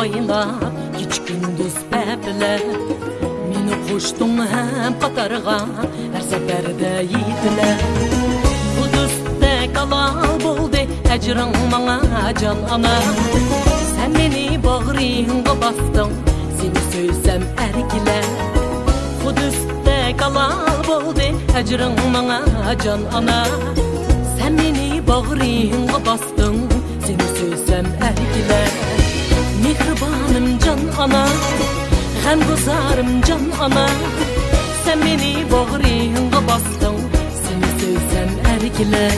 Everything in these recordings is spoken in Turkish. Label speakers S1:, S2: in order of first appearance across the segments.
S1: oylap keç gündüz bəblər Meni qoşdun həm qatarğa hər səfərdə yeydilər Qudusdə qalal boldu əcrin mana can ana. Sen beni bağrına bastın Seni söylesem ergile. Kudüs'te kalal boldu Ecrin bana can ana. Sen beni bağrına bastın Seni söylesem ergile Hem kızarım can ana. Sen beni bağrına bastın. Seni söylesem ergile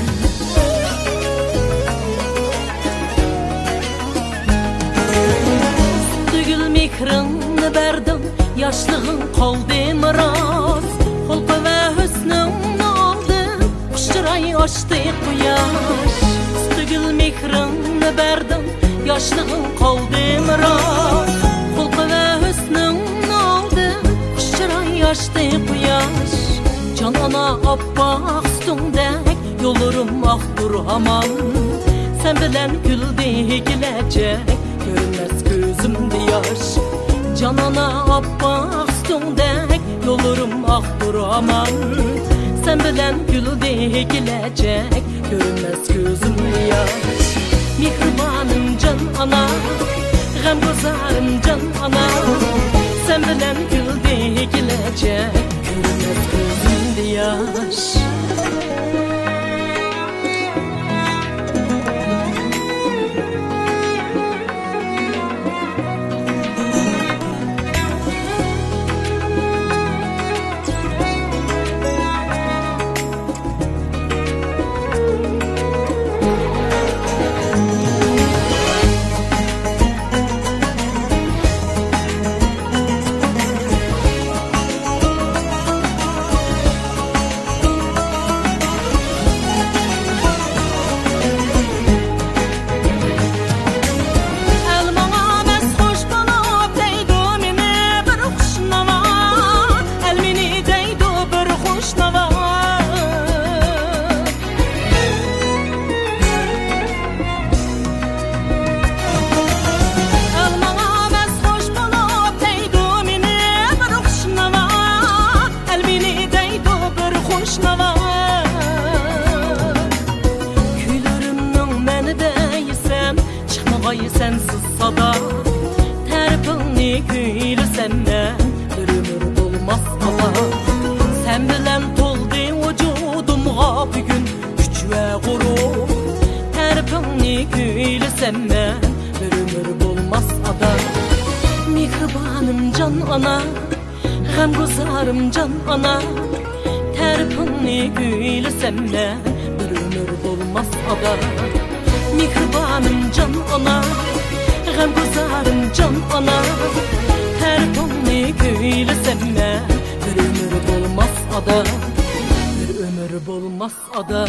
S1: mehrini berdim Yaşlığın qaldı miras Xulqi ve hüsnün oldu Quşchiray açtı quyosh Tugul mehrini berdim Yaşlığın qaldı miras üstündek Yolurum ahdur hamon Sen bilen güldü gelecek Görünmez gözümde yaş Canana appak üstündek Yolurum ah duramam Sen bilen güldü gelecek Görünmez gözüm yaş Mihribanım can ana Gam gozarım can ana Ay sensiz sada Terpini güylüsem ben Bir ömür olmaz ala Sen bilen toldu vücudumğa bugün Güç ve gurur güylüsem ben Bir ömür olmaz ada Mihribanım can ana Gam gozarım can ana. Terpini güylüsem ben Bir ömür olmaz ada Gam gozarım can ana Her tonlu köylesem ben Bir ömür bulmaz ada Bir ömür bulmaz ada